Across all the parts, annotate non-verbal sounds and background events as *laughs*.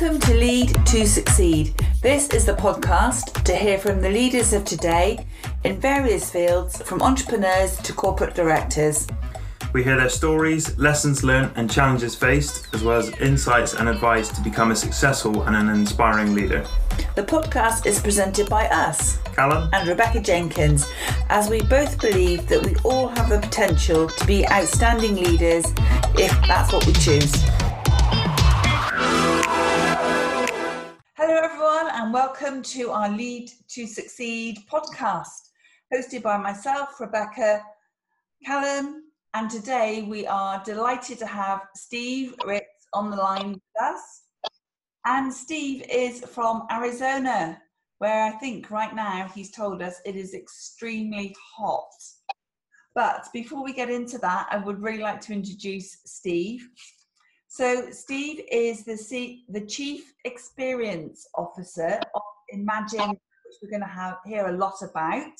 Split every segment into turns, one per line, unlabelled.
Welcome to Lead to Succeed. This is the podcast to hear from the leaders of today in various fields, from entrepreneurs to corporate directors.
We hear their stories, lessons learned, and challenges faced, as well as insights and advice to become a successful and an inspiring leader.
The podcast is presented by us,
Callum
and Rebecca Jenkins, as we both believe that we all have the potential to be outstanding leaders if that's what we choose. And welcome to our Lead to Succeed podcast, hosted by myself, Rebecca, Callum, and today we are delighted to have Steve Ritz on the line with us. And Steve is from Arizona, where I think right now he's told us it is extremely hot. But before we get into that, I would really like to introduce Steve. So, Steve is the, C- the Chief Experience Officer of Imagine, which we're going to have, hear a lot about.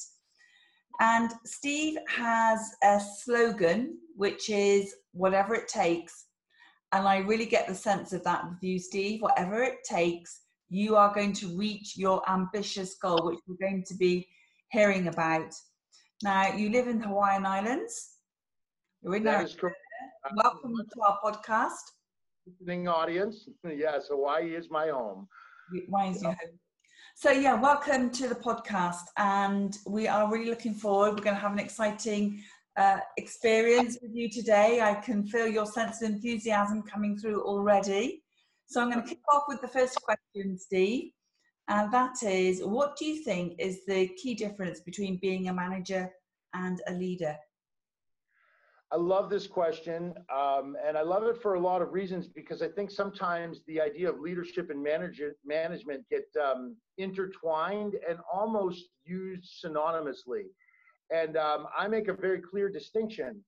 And Steve has a slogan, which is whatever it takes. And I really get the sense of that with you, Steve. Whatever it takes, you are going to reach your ambitious goal, which we're going to be hearing about. Now, you live in the Hawaiian Islands.
You're in that is correct.
Welcome to our podcast.
Listening audience. *laughs* Yes, Hawaii is my home.
Hawaii is your home. So, yeah, welcome to the podcast. And we are really looking forward. We're going to have an exciting uh, experience with you today. I can feel your sense of enthusiasm coming through already. So, I'm going to kick off with the first question, Steve. And that is what do you think is the key difference between being a manager and a leader?
I love this question, um, and I love it for a lot of reasons because I think sometimes the idea of leadership and manager, management get um, intertwined and almost used synonymously. And um, I make a very clear distinction.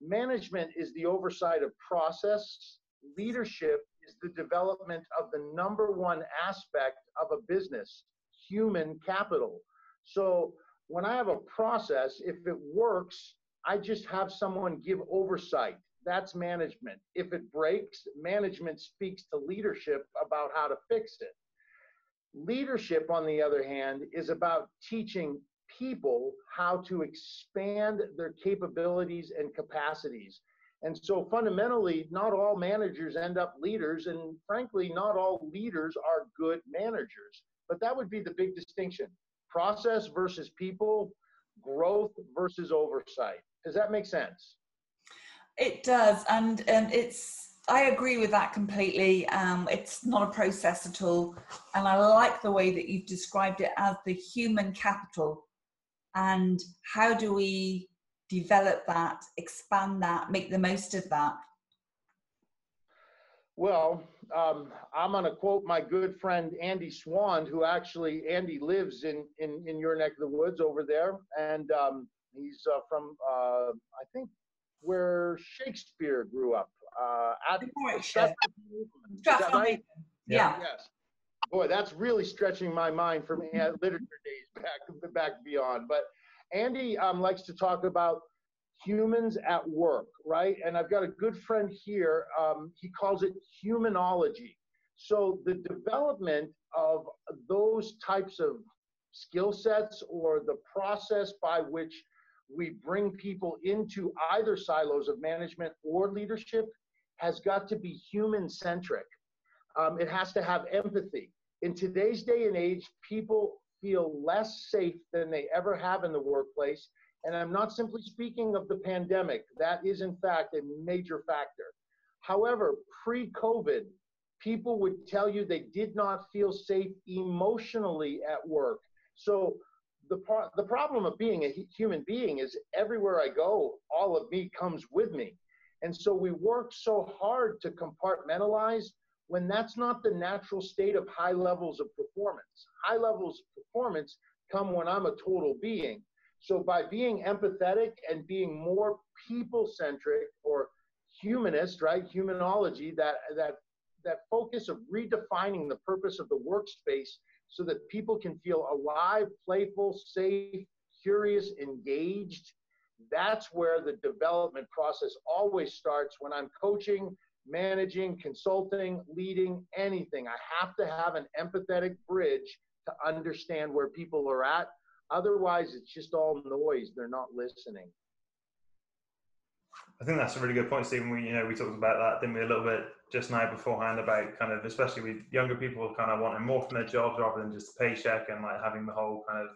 Management is the oversight of process. Leadership is the development of the number one aspect of a business, human capital. So when I have a process, if it works, I just have someone give oversight. That's management. If it breaks, management speaks to leadership about how to fix it. Leadership, on the other hand, is about teaching people how to expand their capabilities and capacities. And so fundamentally, not all managers end up leaders, and frankly, not all leaders are good managers. But that would be the big distinction process versus people, growth versus oversight. Does that make sense?
It does, and and it's I agree with that completely. Um, it's not a process at all, and I like the way that you've described it as the human capital. And how do we develop that, expand that, make the most of that?
Well, um, I'm going to quote my good friend Andy Swan, who actually Andy lives in in in your neck of the woods over there, and um, He's uh, from, uh, I think, where Shakespeare grew up. Uh, at
Stratford. Right? Yeah.
Yes. Boy, that's really stretching my mind from literature days back back beyond. But Andy um, likes to talk about humans at work, right? And I've got a good friend here. Um, he calls it humanology. So the development of those types of skill sets or the process by which we bring people into either silos of management or leadership has got to be human centric. Um, it has to have empathy. In today's day and age, people feel less safe than they ever have in the workplace. And I'm not simply speaking of the pandemic, that is, in fact, a major factor. However, pre COVID, people would tell you they did not feel safe emotionally at work. So the the problem of being a human being is everywhere I go, all of me comes with me. And so we work so hard to compartmentalize when that's not the natural state of high levels of performance. High levels of performance come when I'm a total being. So by being empathetic and being more people centric or humanist, right? Humanology, that that that focus of redefining the purpose of the workspace so that people can feel alive, playful, safe, curious, engaged. That's where the development process always starts when I'm coaching managing, consulting, leading, anything. I have to have an empathetic bridge to understand where people are at. Otherwise, it's just all noise. They're not listening.
I think that's a really good point, Stephen. We, you know, we talked about that, didn't we, a little bit just now beforehand about kind of, especially with younger people, kind of wanting more from their jobs rather than just a paycheck and like having the whole kind of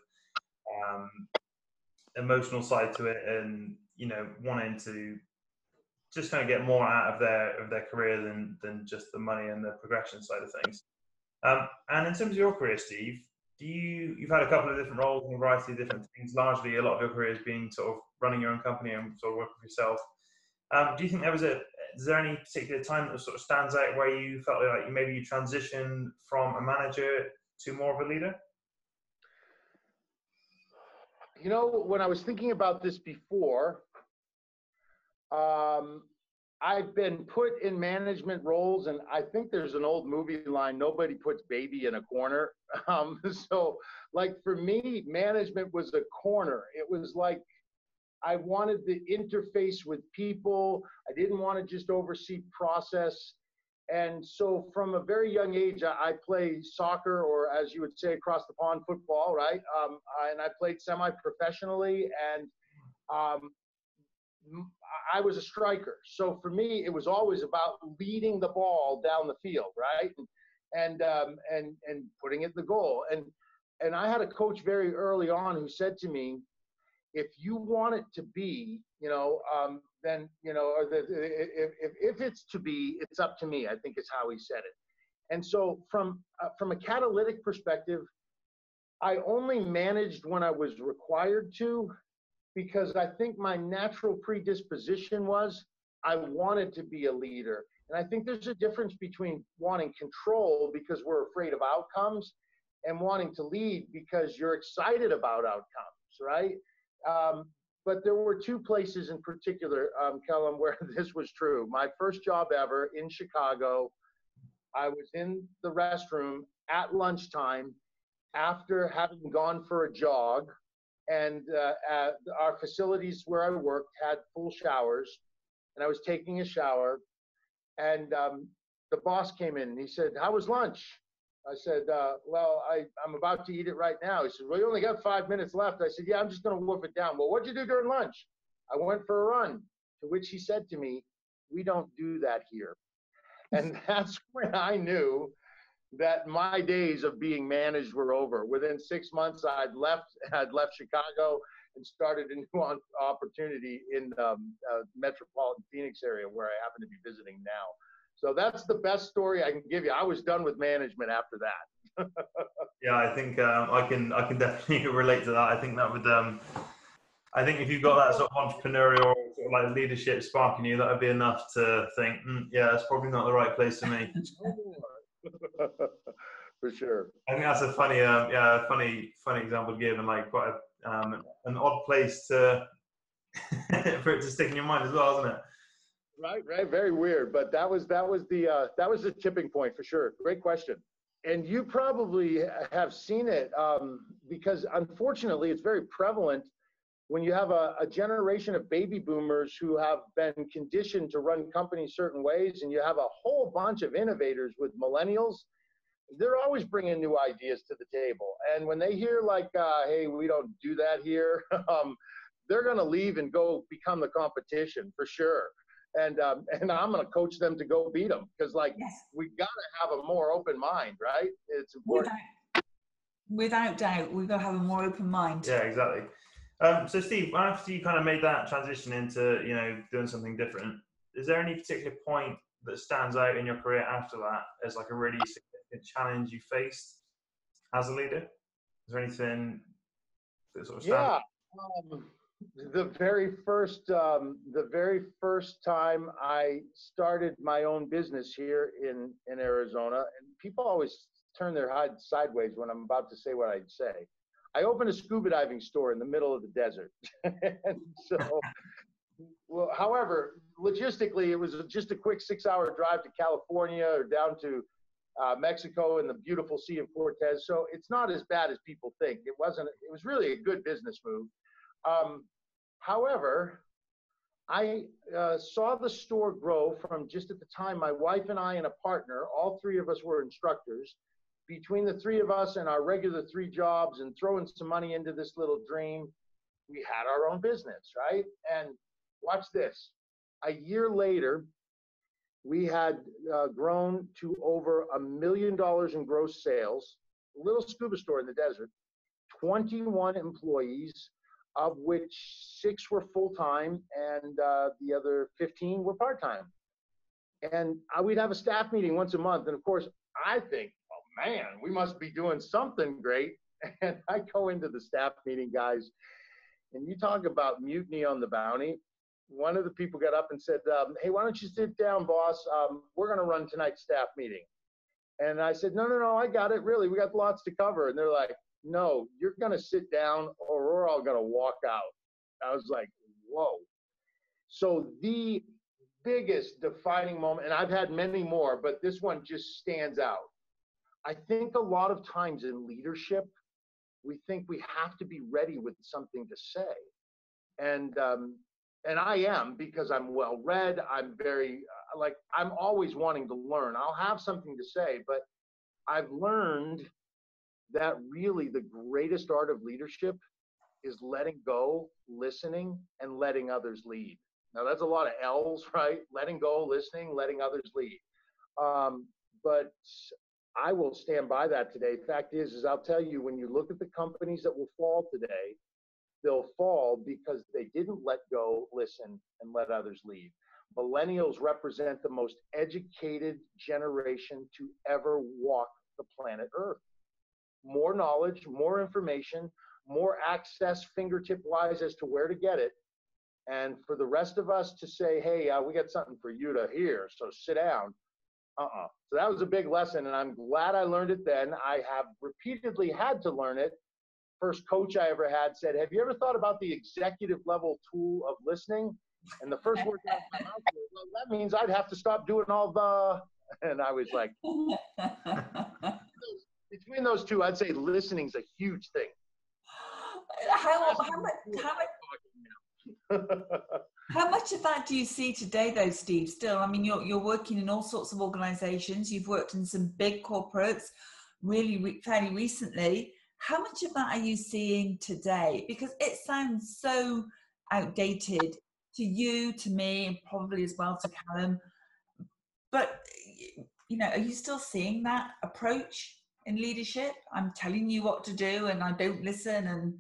um, emotional side to it, and you know, wanting to just kind of get more out of their of their career than than just the money and the progression side of things. Um, and in terms of your career, Steve, do you you've had a couple of different roles in a variety of different things. Largely, a lot of your career has been sort of running your own company and sort of working for yourself. Um, do you think there was a is there any particular time that sort of stands out where you felt like maybe you transitioned from a manager to more of a leader?
You know, when I was thinking about this before, um, I've been put in management roles, and I think there's an old movie line: "Nobody puts baby in a corner." *laughs* Um, so, like for me, management was a corner. It was like I wanted the interface with people. I didn't want to just oversee process. And so, from a very young age, I, play soccer, or as you would say, across the pond, football, right? Um, and I played semi-professionally, and um, I was a striker. So for me, it was always about leading the ball down the field, right? And and um, and, and putting it in the goal. And and I had a coach very early on who said to me, if you want it to be, you know, um, then you know, the, if, if if it's to be, it's up to me. I think is how he said it. And so from uh, from a catalytic perspective, I only managed when I was required to, because I think my natural predisposition was I wanted to be a leader. And I think there's a difference between wanting control because we're afraid of outcomes and wanting to lead because you're excited about outcomes, right? Um, but there were two places in particular, um, Callum, *laughs* where this was true. My first job ever in Chicago, I was in the restroom at lunchtime after having gone for a jog and uh, our facilities where I worked had full showers, and I was taking a shower, and um, the boss came in and he said, "How was lunch?" I said, uh, "Well, I, I'm about to eat it right now." He said, "Well, you only got five minutes left." I said, "Yeah, I'm just going to wolf it down." Well, what'd you do during lunch? I went for a run. To which he said to me, "We don't do that here," and *laughs* that's when I knew that my days of being managed were over. Within six months, I'd left, *laughs* I'd left Chicago and started a new *laughs* opportunity in um, uh, metropolitan Phoenix area where I happen to be visiting now. So that's the best story I can give you. I was done with management after that. *laughs*
yeah, I think um, I can I can definitely *laughs* relate to that. I think that would um, I think if you've got that sort of entrepreneurial sort of like leadership spark in you, that would be enough to think, mm, yeah, it's probably not the right place for me. *laughs*
for sure.
I think that's a funny, uh, yeah, funny, funny example to give, and like quite a, um, an odd place to for it to stick in your mind as well, isn't it?
Right, right, very weird. But that was that was the uh, that was the tipping point for sure. Great question. And you probably have seen it um, because unfortunately it's very prevalent when you have a, a, generation of baby boomers who have been conditioned to run companies certain ways, and you have a whole bunch of innovators with millennials, they're always bringing new ideas to the table. And when they hear like, uh, "Hey, we don't do that here," *laughs* um, they're going to leave and go become the competition for sure. And um, *laughs* and I'm going to coach them to go beat them because like yes. we got to have a more open mind, right? It's important.
Without, without doubt, we've got to have a more open mind.
Yeah, exactly. Um, so, Steve, after you kind of made that transition into you know doing something different, is there any particular point that stands out in your career after that as like a really significant challenge you faced as a leader? Is there anything that sort of
yeah? Um, the very first um, the very first time I started my own business here in in Arizona, and people always turn their head sideways when I'm about to say what I'd say. I opened a scuba diving store in the middle of the desert. *laughs* and so, well, however, logistically, it was just a quick six hour drive to California or down to uh, Mexico and the beautiful Sea of Cortez. So it's not as bad as people think. It wasn't, it was really a good business move. Um, however, I uh, saw the store grow from just at the time, my wife and I and a partner, all three of us were instructors. Between the three of us and our regular three jobs and throwing some money into this little dream, we had our own business, right? And watch this. A year later, we had uh, grown to over a million dollars in gross sales, a little scuba store in the desert, 21 employees, of which six were full time and uh, the other 15 were part time. And uh, we'd have a staff meeting once a month. And of course, I think, oh man, we must be doing something great. *laughs* And I go into the staff meeting, guys, and you talk about mutiny on the bounty. One of the people got up and said, um, Hey, why don't you sit down, boss? Um, we're going to run tonight's staff meeting. And I said, No, no, no, I got it. Really, we got lots to cover. And they're like, no, you're going to sit down or we're all going to walk out. I was like, whoa. So the biggest defining moment, and I've had many more, but this one just stands out. I think a lot of times in leadership, we think we have to be ready with something to say. And, um, and I am because I'm well read. I'm very, uh, like, I'm always wanting to learn. I'll have something to say, but I've learned that really the greatest art of leadership is letting go, listening, and letting others lead. Now that's a lot of L's, *laughs* right? Letting go, listening, letting others lead. Um, but I will stand by that today. Fact is, is I'll tell you when you look at the companies that will fall today, they'll fall because they didn't let go, listen, and let others lead. Millennials represent the most educated generation to ever walk the planet Earth more knowledge, more information, more access fingertip wise as to where to get it. And for the rest of us to say, hey, uh, we got something for you to hear, so sit down. Uh uh-uh. uh So that was a big lesson, and I'm glad I learned it then. I have repeatedly had to learn it. First coach I ever had said, Have you ever thought about the executive level tool of listening? And the first word out my mouth was, Well, that means I'd have to stop doing all the. *laughs* And I was like, *laughs* between those two, I'd say listening's a huge thing.
How, how much, how much, *laughs* how much of that do you see today, though, Steve? Still, I mean, you're you're working in all sorts of organisations. You've worked in some big corporates, really re- fairly recently. How much of that are you seeing today? Because it sounds so outdated to you, to me, and probably as well to Callum. But you know, are you still seeing that approach? In leadership. I'm telling you what to do and I don't listen and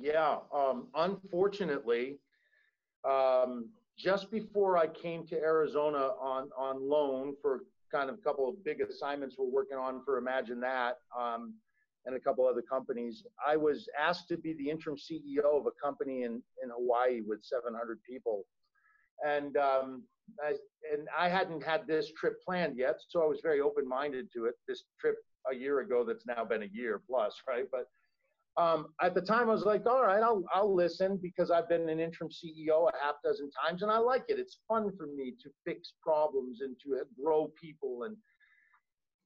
yeah, um, unfortunately, um, just before I came to Arizona on on loan for kind of a couple of big assignments we're working on for Imagine That um, and a couple other companies, I was asked to be the interim CEO of a company in in Hawaii with 700 people, and um, I, and I hadn't had this trip planned yet, so I was very open-minded to it. This trip a year ago, that's now been a year plus, *laughs* right? But um, at the time, I was like, all right, I'll I'll listen because I've been an interim CEO a half dozen times, and I like it. It's fun for me to fix problems and to grow people, and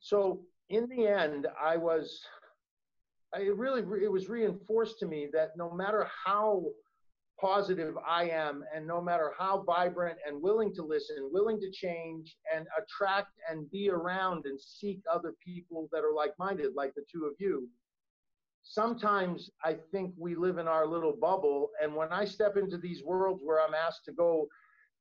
so in the end, I was. I really, it was reinforced to me that no matter how positive I am, and no matter how vibrant and willing to listen, willing to change, and attract and be around and seek other people that are like minded, like the two of you. Sometimes I think we live in our little bubble. And when I step into these worlds where I'm asked to go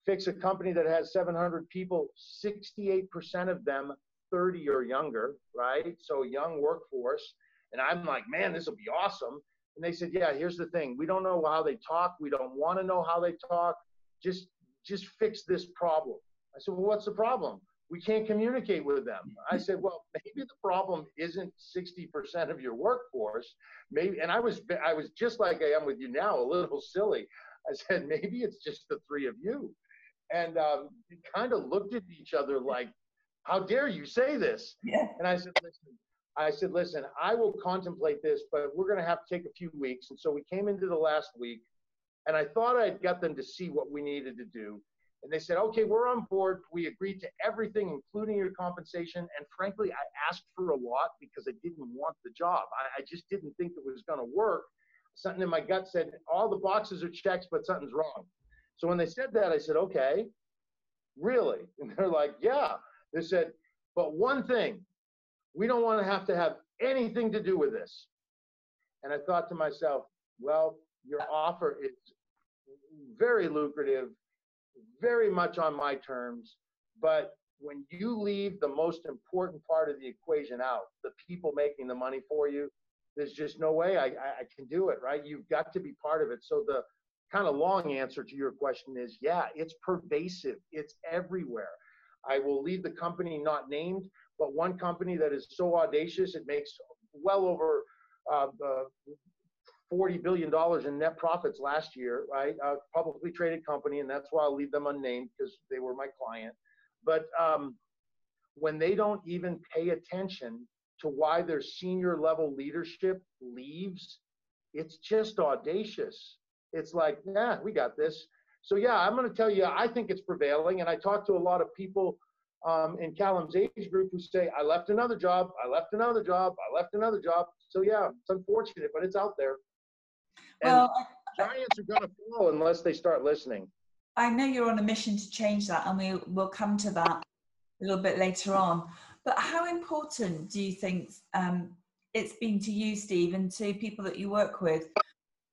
fix a company that has 700 people, 68% of them 30 or younger, right? So young workforce. And I'm like, man, this will be awesome. And they said, yeah, here's the thing. We don't know how they talk. We don't want to know how they talk. Just, just fix this problem. I said, well, what's the problem? We can't communicate with them. I said, well, maybe the problem isn't 60% of your workforce. Maybe, and I was, I was just like I am with you now, a little *laughs* silly. I said, maybe it's just the three of you. And um, we kind of looked at each other like, how dare you say this?
Yeah.
And I said, listen, I said, listen, I will contemplate this, but we're going to have to take a few weeks. And so we came into the last week, and I thought I'd got them to see what we needed to do. And they said, okay, we're on board. We agreed to everything, including your compensation. And frankly, I asked for a lot because I didn't want the job. I, I just didn't think it was going to work. Something in my gut said, all the boxes are checked, but something's wrong. So when they said that, I said, okay, really? *laughs* And they're like, yeah. They said, but one thing, we don't want to have to have anything to do with this. And I thought to myself, well, your offer is very lucrative, very much on my terms, but when you leave the most important part of the equation out, the people making the money for you, there's just no way I, I, can do it, right? You've got to be part of it. So the kind of long answer to your question is yeah, it's pervasive, it's everywhere. I will leave the company not named, but one company that is so audacious, it makes well over uh, uh, $40 billion in net profits last year, right? A publicly traded company, and that's why I'll leave them unnamed because they were my client. But um, when they don't even pay attention to why their senior level leadership leaves, it's just audacious. It's like, yeah, we got this. So yeah, I'm going to tell you, I think it's prevailing, and I talk to a lot of people um, in Callum's age group who say, I left another job, I left another job, I left another job. So yeah, it's unfortunate, but it's out there. And well, giants are going to fall unless they start listening.
I know you're on a mission to change that, and we will come to that a little bit later on. But how important do you think um, it's been to you, Steve, and to people that you work with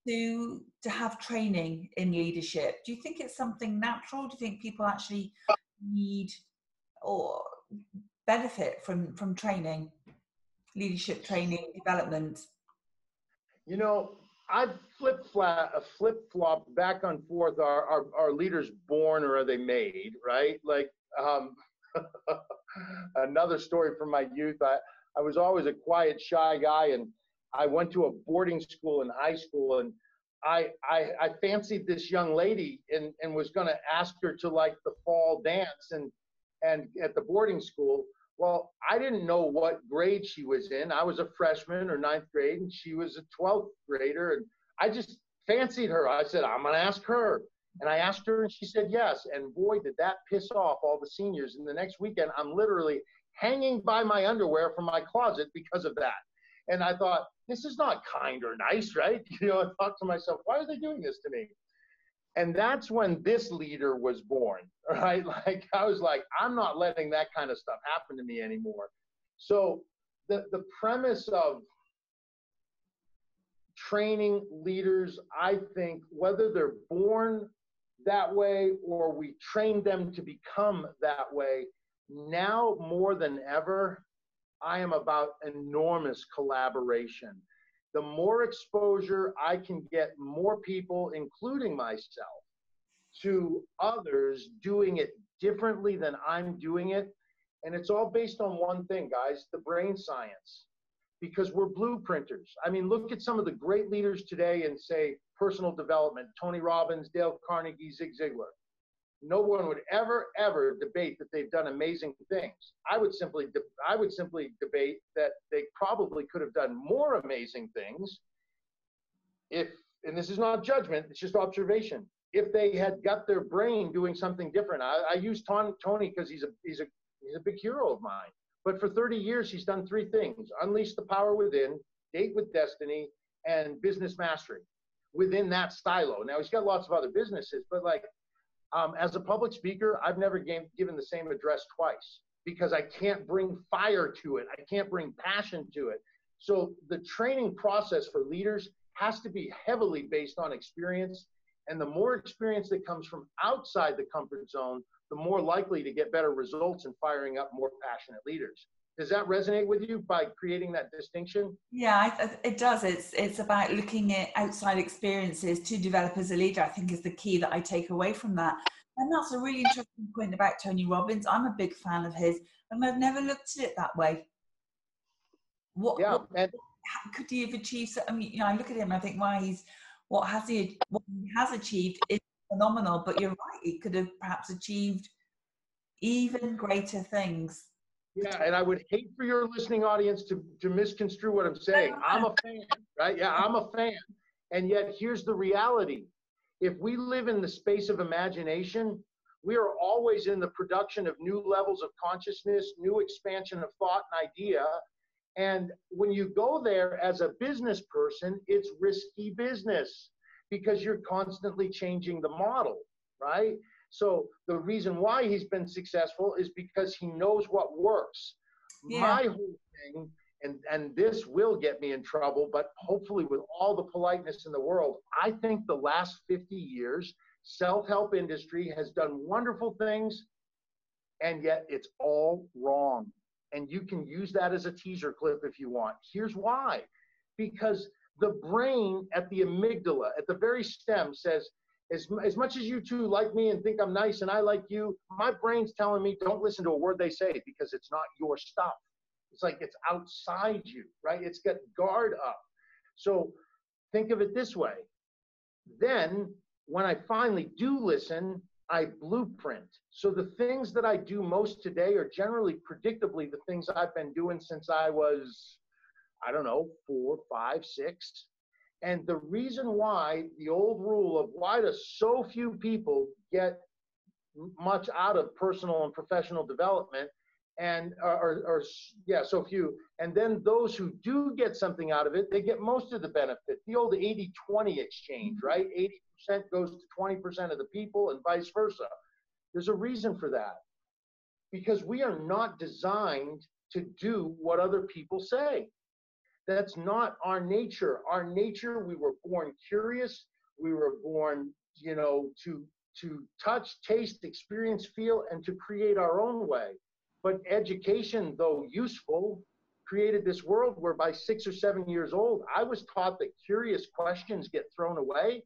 to to have training in leadership? Do you think it's something natural? Do you think people actually need or benefit from from training, leadership training, development?
You know, I flip flop, flip flop back and forth. Are, are are leaders born or are they made? Right? Like um, *laughs* another story from my youth. I I was always a quiet, shy guy, and I went to a boarding school in high school, and I I, I fancied this young lady, and and was going to ask her to like the fall dance, and and at the boarding school. Well, I didn't know what grade she was in. I was a freshman or ninth grade, and she was a 12th grader. And I just fancied her. I said, I'm going to ask her. And I asked her, and she said yes. And boy, did that piss off all the seniors. And the next weekend, I'm literally hanging by my underwear from my closet because of that. And I thought, this is not kind or nice, right? *laughs* You know, I thought to myself, why are they doing this to me? And that's when this leader was born, *laughs* right? Like I was like, I'm not letting that kind of stuff happen to me anymore. So the, the premise of training leaders, I think, whether they're born that way or we train them to become that way, now more than ever, I am about enormous collaboration the more exposure I can get more people, including myself, to others doing it differently than I'm doing it. And it's all based on one thing, guys the brain science, because we're blueprinters. I mean, look at some of the great leaders today and say personal development Tony Robbins, Dale Carnegie, Zig Ziglar no one would ever ever debate that they've done amazing things. I would simply de- i would simply debate that they probably could have done more amazing things if and this is not judgment it's just observation. If they had got their brain doing something different i, I use Ton, tony because he's a he's a he's a big hero of mine. But for 30 years he's done three things unleash the power within date with destiny and business mastery within that silo. Now he's got lots of other businesses but like um, as a public speaker, I've never gave, given the same address twice because I can't bring fire to it. I can't bring passion to it. So the training process for leaders has to be heavily based on experience. And the more experience that comes from outside the comfort zone, the more likely to get better results in firing up more passionate leaders. Does that resonate with you by creating that distinction?
Yeah, it does. It's it's about looking at outside experiences to develop as a leader. I think is the key that I take away from that. And that's a really interesting point about Tony Robbins. I'm a big fan of his, and I've never looked at it that way. What, yeah, what, and, could he have achieved? I mean, you know, I look at him, and I think, why he's what has he what he has achieved is phenomenal. But you're right, he could have perhaps achieved even greater things
yeah, and I would hate for your listening audience to, to misconstrue what I'm saying. *laughs* I'm a fan, right? Yeah, I'm a fan. And yet, here's the reality if we live in the space of imagination, we are always in the production of new levels of consciousness, new expansion of thought and idea. And when you go there as a business person, it's risky business because you're constantly changing the model. right? So the reason why he's been successful is because he knows what works.
Yeah.
My whole thing, and, and this will get me in trouble, but hopefully with all the politeness in the world, I think the last 50 years, self-help industry has done wonderful things, and yet it's all wrong. And you can use that as a teaser clip if you want. Here's why. Because the brain at the amygdala, at the very stem, says, as, as much as you two like me and think I'm nice and I like you, my brain's telling me don't listen to a word they say because it's not your stuff. It's like it's outside you, right? It's got guard up. So think of it this way. Then when I finally do listen, I blueprint. So the things that I do most today are generally predictably the things I've been doing since I was, I don't know, four, five, six. And the reason why the old rule of why do so few people get much out of personal and professional development and or, or, yeah so few. And then those who do get something out of it they get most of the benefit. The old 80 20 exchange mm-hmm. right? 80% goes to 20% of the people and vice versa. There's a reason for that. Because we are not designed to do what other people say that's not our nature. Our nature we were born curious. We were born you know to to touch taste experience feel and to create our own way. But education, though useful, created this world where by six or seven years old, I was taught that curious questions get thrown away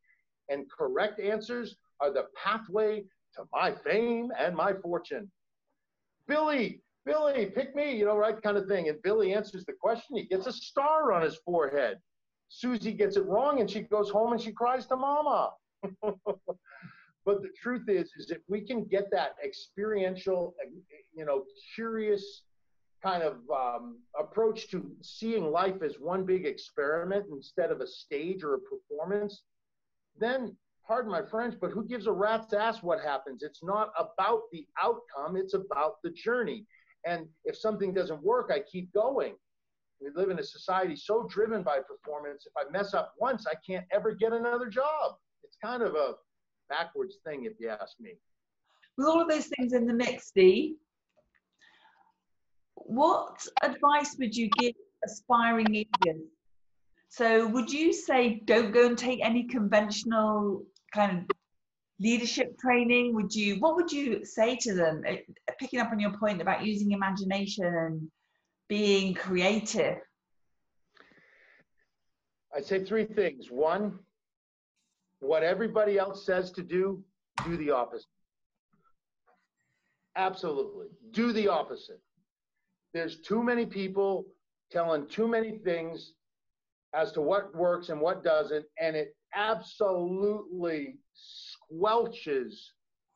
and correct answers are the pathway to my fame and my fortune. Billy, Billy, pick me, you know, right kind of thing. And Billy answers the question, he gets a star on his forehead. Susie gets it wrong and she goes home and she cries to mama. *laughs* But the truth is, is if we can get that experiential, you know, curious kind of um, approach to seeing life as one big experiment instead of a stage or a performance, then pardon my French, but who gives a rat's ass what happens? It's not about the outcome, it's about the journey. And if something doesn't work, I keep going. We live in a society so driven by performance. If I mess up once, I can't ever get another job. It's kind of a backwards thing, if you ask me.
With all of those things in the mix, Dee, what advice would you give aspiring leaders? So, would you say don't go and take any conventional kind of leadership training? Would you? What would you say to them? Eh, picking up on your point about using imagination and being creative.
I'd say three things. One, what everybody else says to do, do the opposite. Absolutely. Do the opposite. There's too many people telling too many things as to what works and what doesn't, and it absolutely squelches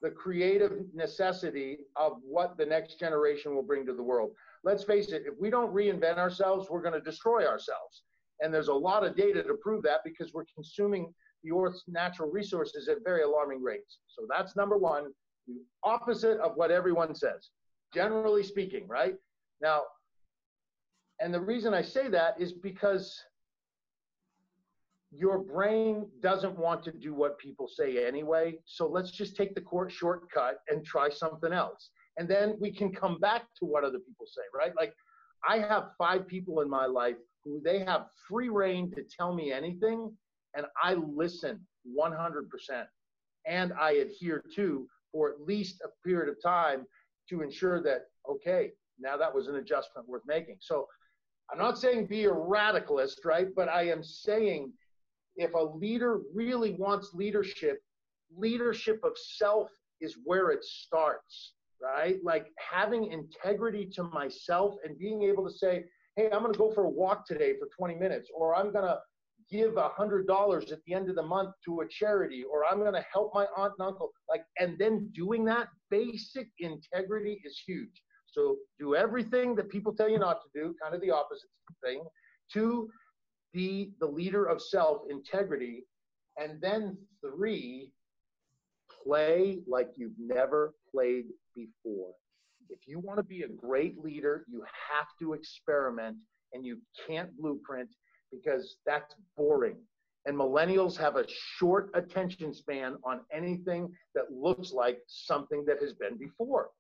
the creative necessity of what the next generation will bring to the world. Let's face it, if we don't reinvent ourselves, we're going to destroy ourselves. And there's a lot of data to prove that because we're consuming the Earth's natural resources at very alarming rates. So that's number one, the opposite of what everyone says, generally speaking, right? Now, and the reason I say that is because your brain doesn't want to do what people say anyway. So let's just take the court shortcut and try something else. And then we can come back to what other people say, right? Like I have five people in my life who they have free reign to tell me anything and I listen 100% and I adhere to for at least a period of time to ensure that, okay, now that was an adjustment worth making. So I'm not saying be a radicalist, right? But I am saying if a leader really wants leadership, leadership of self is where it starts, right? Like having integrity to myself and being able to say, hey, I'm going to go for a walk today for 20 minutes, or I'm going to give hundred dollars at the end of the month to a charity or i'm going to help my aunt and uncle like and then doing that basic integrity is huge so do everything that people tell you not to do kind of the opposite thing to be the leader of self integrity and then three play like you've never played before if you want to be a great leader you have to experiment and you can't blueprint because that's boring. And millennials have a short attention span on anything that looks like something that has been before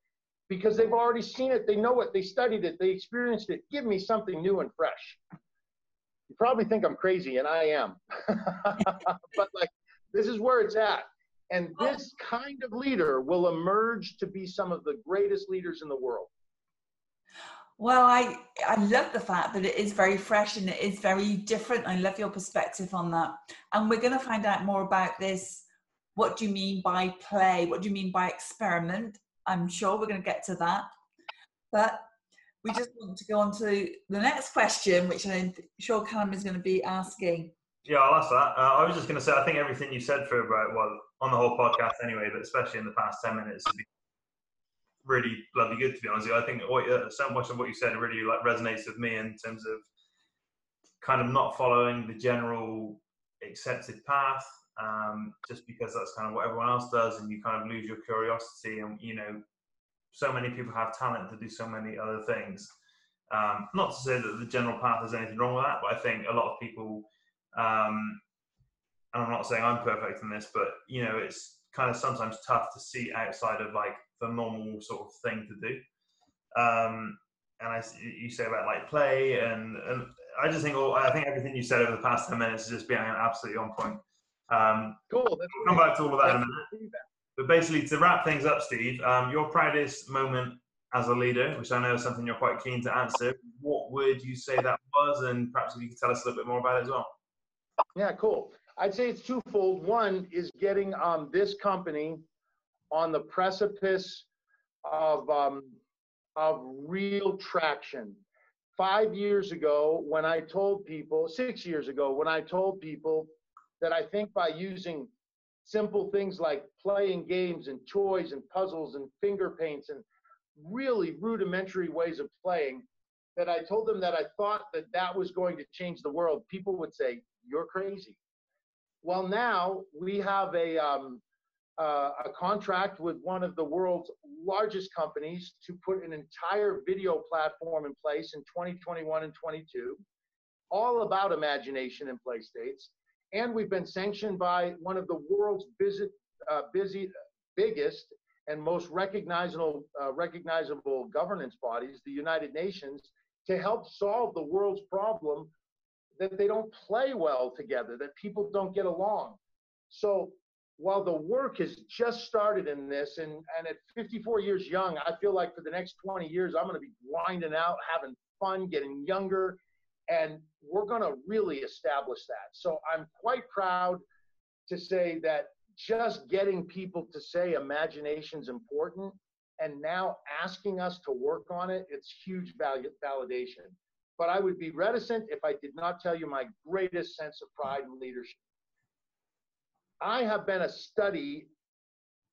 because they've already seen it, they know it, they studied it, they experienced it. Give me something new and fresh. Probably think I'm crazy, and I am. *laughs* but like, this is where it's at. And oh. this kind of leader will emerge to be some of the greatest leaders in the world.
Well, I I love the fact that it is very fresh and it is very different. I love your perspective on that. And we're going to find out more about this. What do you mean by play? What do you mean by experiment? I'm sure we're going to get to that. But we just want to go on to the next question, which I'm sure Callum is going to be asking.
Yeah, I'll ask that. Uh, I was just going to say, I think everything you said for about, well, on the whole podcast anyway, but especially in the past 10 minutes, has been really bloody good, to be honest with you. I think what, uh, so much of what you said really like resonates with me in terms of kind of not following the general accepted path um, just because that's kind of what everyone else does, and you kind of lose your curiosity. And you know, so many people have talent to do so many other things. Um, not to say that the general path is anything wrong with that, but I think a lot of people, um, and I'm not saying I'm perfect in this, but you know, it's kind of sometimes tough to see outside of like the normal sort of thing to do. Um, and I, you say about like play, and, and I just think, I think everything you said over the past ten minutes is just being absolutely on point.
Um, cool.
We'll come back to all of that in a minute. But basically, to wrap things up, Steve, um, your proudest moment as a leader, which I know is something you're quite keen to answer, what would you say that was? And perhaps if you could tell us a little bit more about it as well.
Yeah, cool. I'd say it's twofold. One is getting um, this company on the precipice of, um, of real traction. Five years ago, when I told people, six years ago, when I told people that I think by using simple things like playing games and toys and puzzles and finger paints and really rudimentary ways of playing, that I told them that I thought that that was going to change the world, people would say, You're crazy. Well, now we have a, um, uh, a contract with one of the world's largest companies to put an entire video platform in place in 2021 and 22, all about imagination and play states and we've been sanctioned by one of the world's busy, uh, busy biggest and most recognizable, uh, recognizable governance bodies, the United Nations, to help solve the world's problem that they don't play well together, that people don't get along. So while the work has just started in this, and, and at 54 years young, I feel like for the next 20 years, I'm going to be grinding out, having fun, getting younger, and we're going to really establish that. So I'm quite proud to say that just getting people to say imagination's important and now asking us to work on it, it's huge validation. But I would be reticent if I did not tell you my greatest sense of pride and leadership. I have been a study,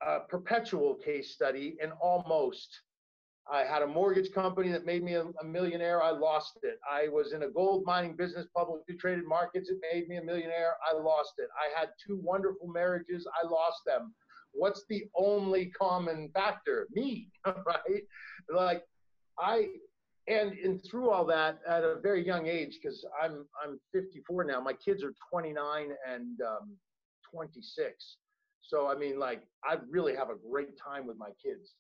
a perpetual case study in almost I had a mortgage company that made me a, a, millionaire. I lost it. I was in a gold mining business, publicly traded markets. It made me a millionaire. I lost it. I had two wonderful marriages. I lost them. What's the only common factor? Me, *laughs* right? Like I, and and through all that at a very young age, because I'm I'm 54 now. My kids are 29 and um, 26. So I mean, like I really have a great time with my kids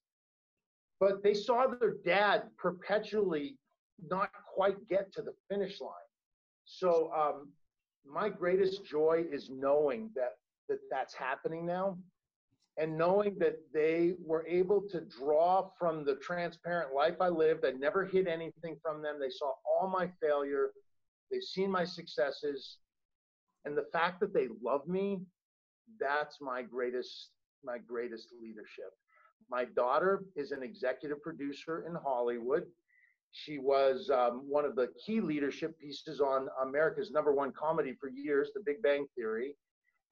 but they saw their dad perpetually not quite get to the finish line. So um, my greatest joy is knowing that, that that's happening now and knowing that they were able to draw from the transparent life I lived. I never hid anything from them. They saw all my failure. They've seen my successes. And the fact that they love me, that's my greatest, my greatest leadership. My daughter is an executive producer in Hollywood. She was um, one of the key leadership pieces on America's number one comedy for years, The Big Bang Theory.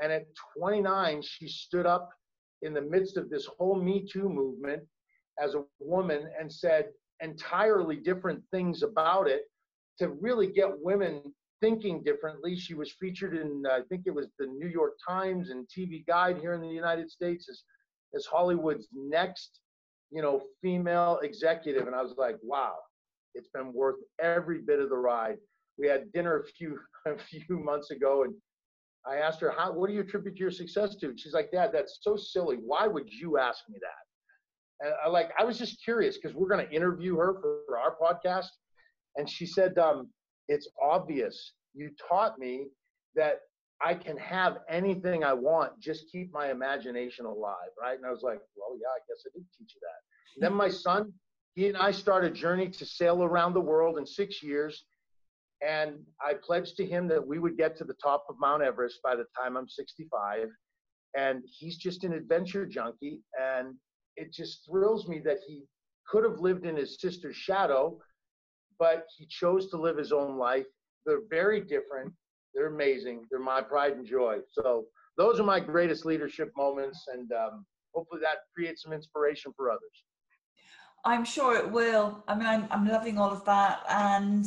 And at 29, she stood up in the midst of this whole Me Too movement as a woman and said entirely different things about it to really get women thinking differently. She was featured in, I think it was the New York Times and TV Guide here in the United States as as Hollywood's next, you know, female executive. And I was like, wow, it's been worth every bit of the ride. We had dinner a few *laughs* a few months ago, and I asked her, "How? What do you attribute your success to?" She's like, "Dad, that's so silly. Why would you ask me that?" And I like, I was just curious because we're going to interview her for, for, our podcast, and she said, um, "It's obvious. You taught me that I can have anything I want. Just keep my imagination alive, right?" And I was like, "Well, yeah, I guess I did teach you that." And then my *laughs* son, he and I started a journey to sail around the world in six years and I pledged to him that we would get to the top of Mount Everest by the time I'm 65. And he's just an adventure junkie. And it just thrills me that he could have lived in his sister's shadow, but he chose to live his own life. They're very different. They're amazing. They're my pride and joy. So those are my greatest leadership moments. And um, hopefully that creates some inspiration for others.
I'm sure it will. I mean, I'm, I'm loving all of that. And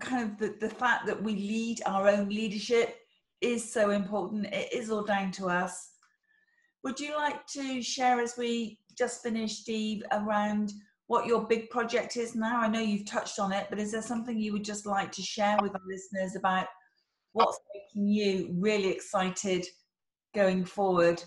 kind of the, the fact that we lead our own leadership is so important. It is all down to us. Would you like to share as we just finished, Steve, around what your big project is now? I know you've touched on it, but is there something you would just like to share with our listeners about what's making you really excited going forward?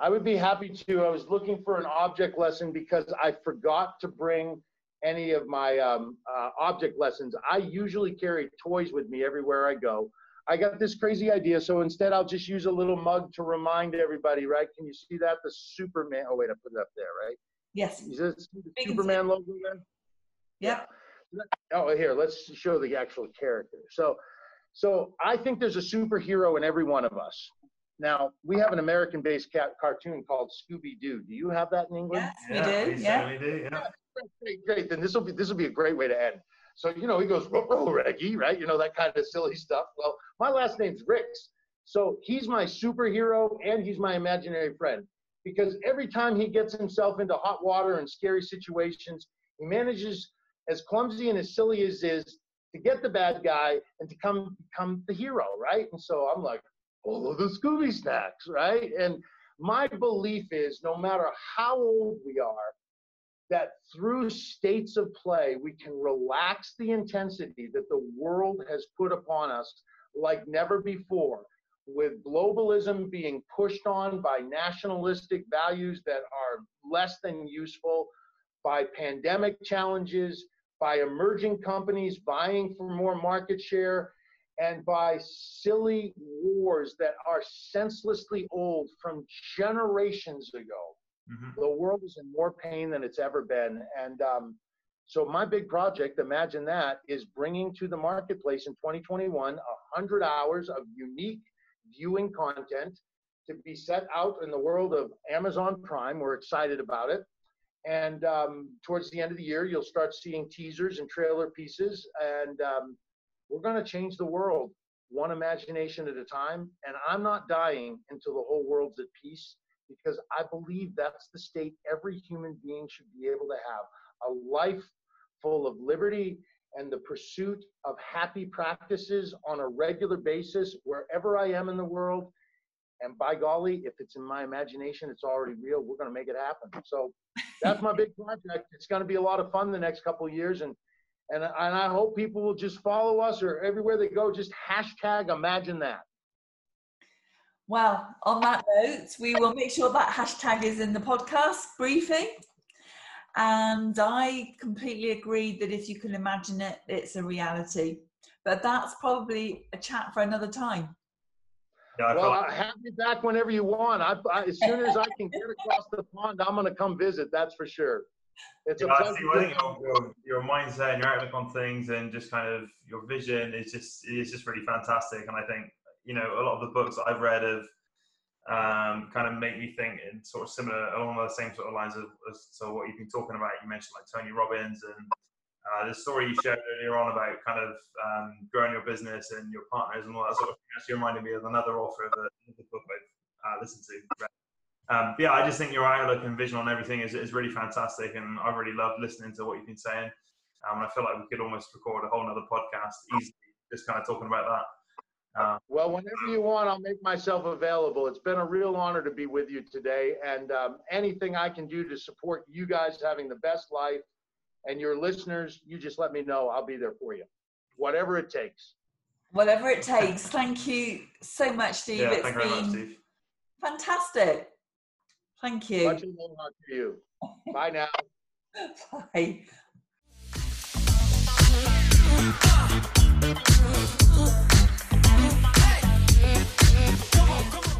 I would be happy to. I was looking for an object lesson because I forgot to bring any of my um, uh, object lessons, I usually carry toys with me everywhere I go. I got this crazy idea, so instead I'll just use a little mug to remind everybody, right? Can you see that? The Superman, oh wait, I put it up there, right?
Yes.
Is this the Superman logo there?
Yep.
Oh, here, let's show the actual character. So, so I think there's a superhero in every one of us. Now, we have an American-based cartoon called Scooby-Doo. Do you have that in England?
Yes, we yeah, do. Yeah.
do. Yeah
great, great. Then this will be this will be a great way to end. So you know, he goes, "Oh, Reggie," right? You know that kind of silly stuff. Well, my last name's Ricks, so he's my superhero and he's my imaginary friend because every time he gets himself into hot water and scary situations, he manages, as clumsy and as silly as is, to get the bad guy and to come become the hero, right? And so I'm like, all of the Scooby snacks, right? And my belief is, no matter how old we are, that through states of play, we can relax the intensity that the world has put upon us like never before, with globalism being pushed on by nationalistic values that are less than useful, by pandemic challenges, by emerging companies vying for more market share, and by silly wars that are senselessly old from generations ago Mm-hmm. The world is in more pain than it's ever been. And um, so, my big project, imagine that, is bringing to the marketplace in 2021 100 hours of unique viewing content to be set out in the world of Amazon Prime. We're excited about it. And um, towards the end of the year, you'll start seeing teasers and trailer pieces. And um, we're going to change the world one imagination at a time. And I'm not dying until the whole world's at peace because I believe that's the state every human being should be able to have a life full of liberty and the pursuit of happy practices on a regular basis wherever I am in the world. And by golly, if it's in my imagination, it's already real. We're going to make it happen. So that's my big project. It's going to be a lot of fun the next couple of years. And, and, and I hope people will just follow us or everywhere they go, just hashtag imagine that.
Well, on that note, we will make sure that hashtag is in the podcast briefing. And I completely agree that if you can imagine it, it's a reality. But that's probably a chat for another time.
Yeah, well, I have me back whenever you want. I, I, as soon as I can get across the pond, I'm going to come visit. That's for sure.
It's yeah, a see, I think your, your mindset and your outlook on things and just kind of your vision is just is just really fantastic. And I think you know, a lot of the books that I've read have um, kind of make me think in sort of similar, along the same sort of lines of, as to what you've been talking about. You mentioned like Tony Robbins and uh, the story you shared earlier on about kind of um, growing your business and your partners and all that sort of thing actually reminded me of another author of the, the book I've uh, listened to. Um, yeah, I just think your outlook and vision on everything is, is really fantastic, and I really love listening to what you've been saying. Um, I feel like we could almost record a whole other podcast easily, just kind of talking about that.
Uh, well, whenever you want, I'll make myself available. It's been a real honor to be with you today. And um, anything I can do to support you guys having the best life and your listeners, you just let me know. I'll be there for you, whatever it takes.
Whatever it takes. Thank you so much, Steve.
Yeah,
it's
thank
been
much, Steve.
fantastic. Thank you.
Much to you. Bye now. *laughs*
Bye. Come on, come on.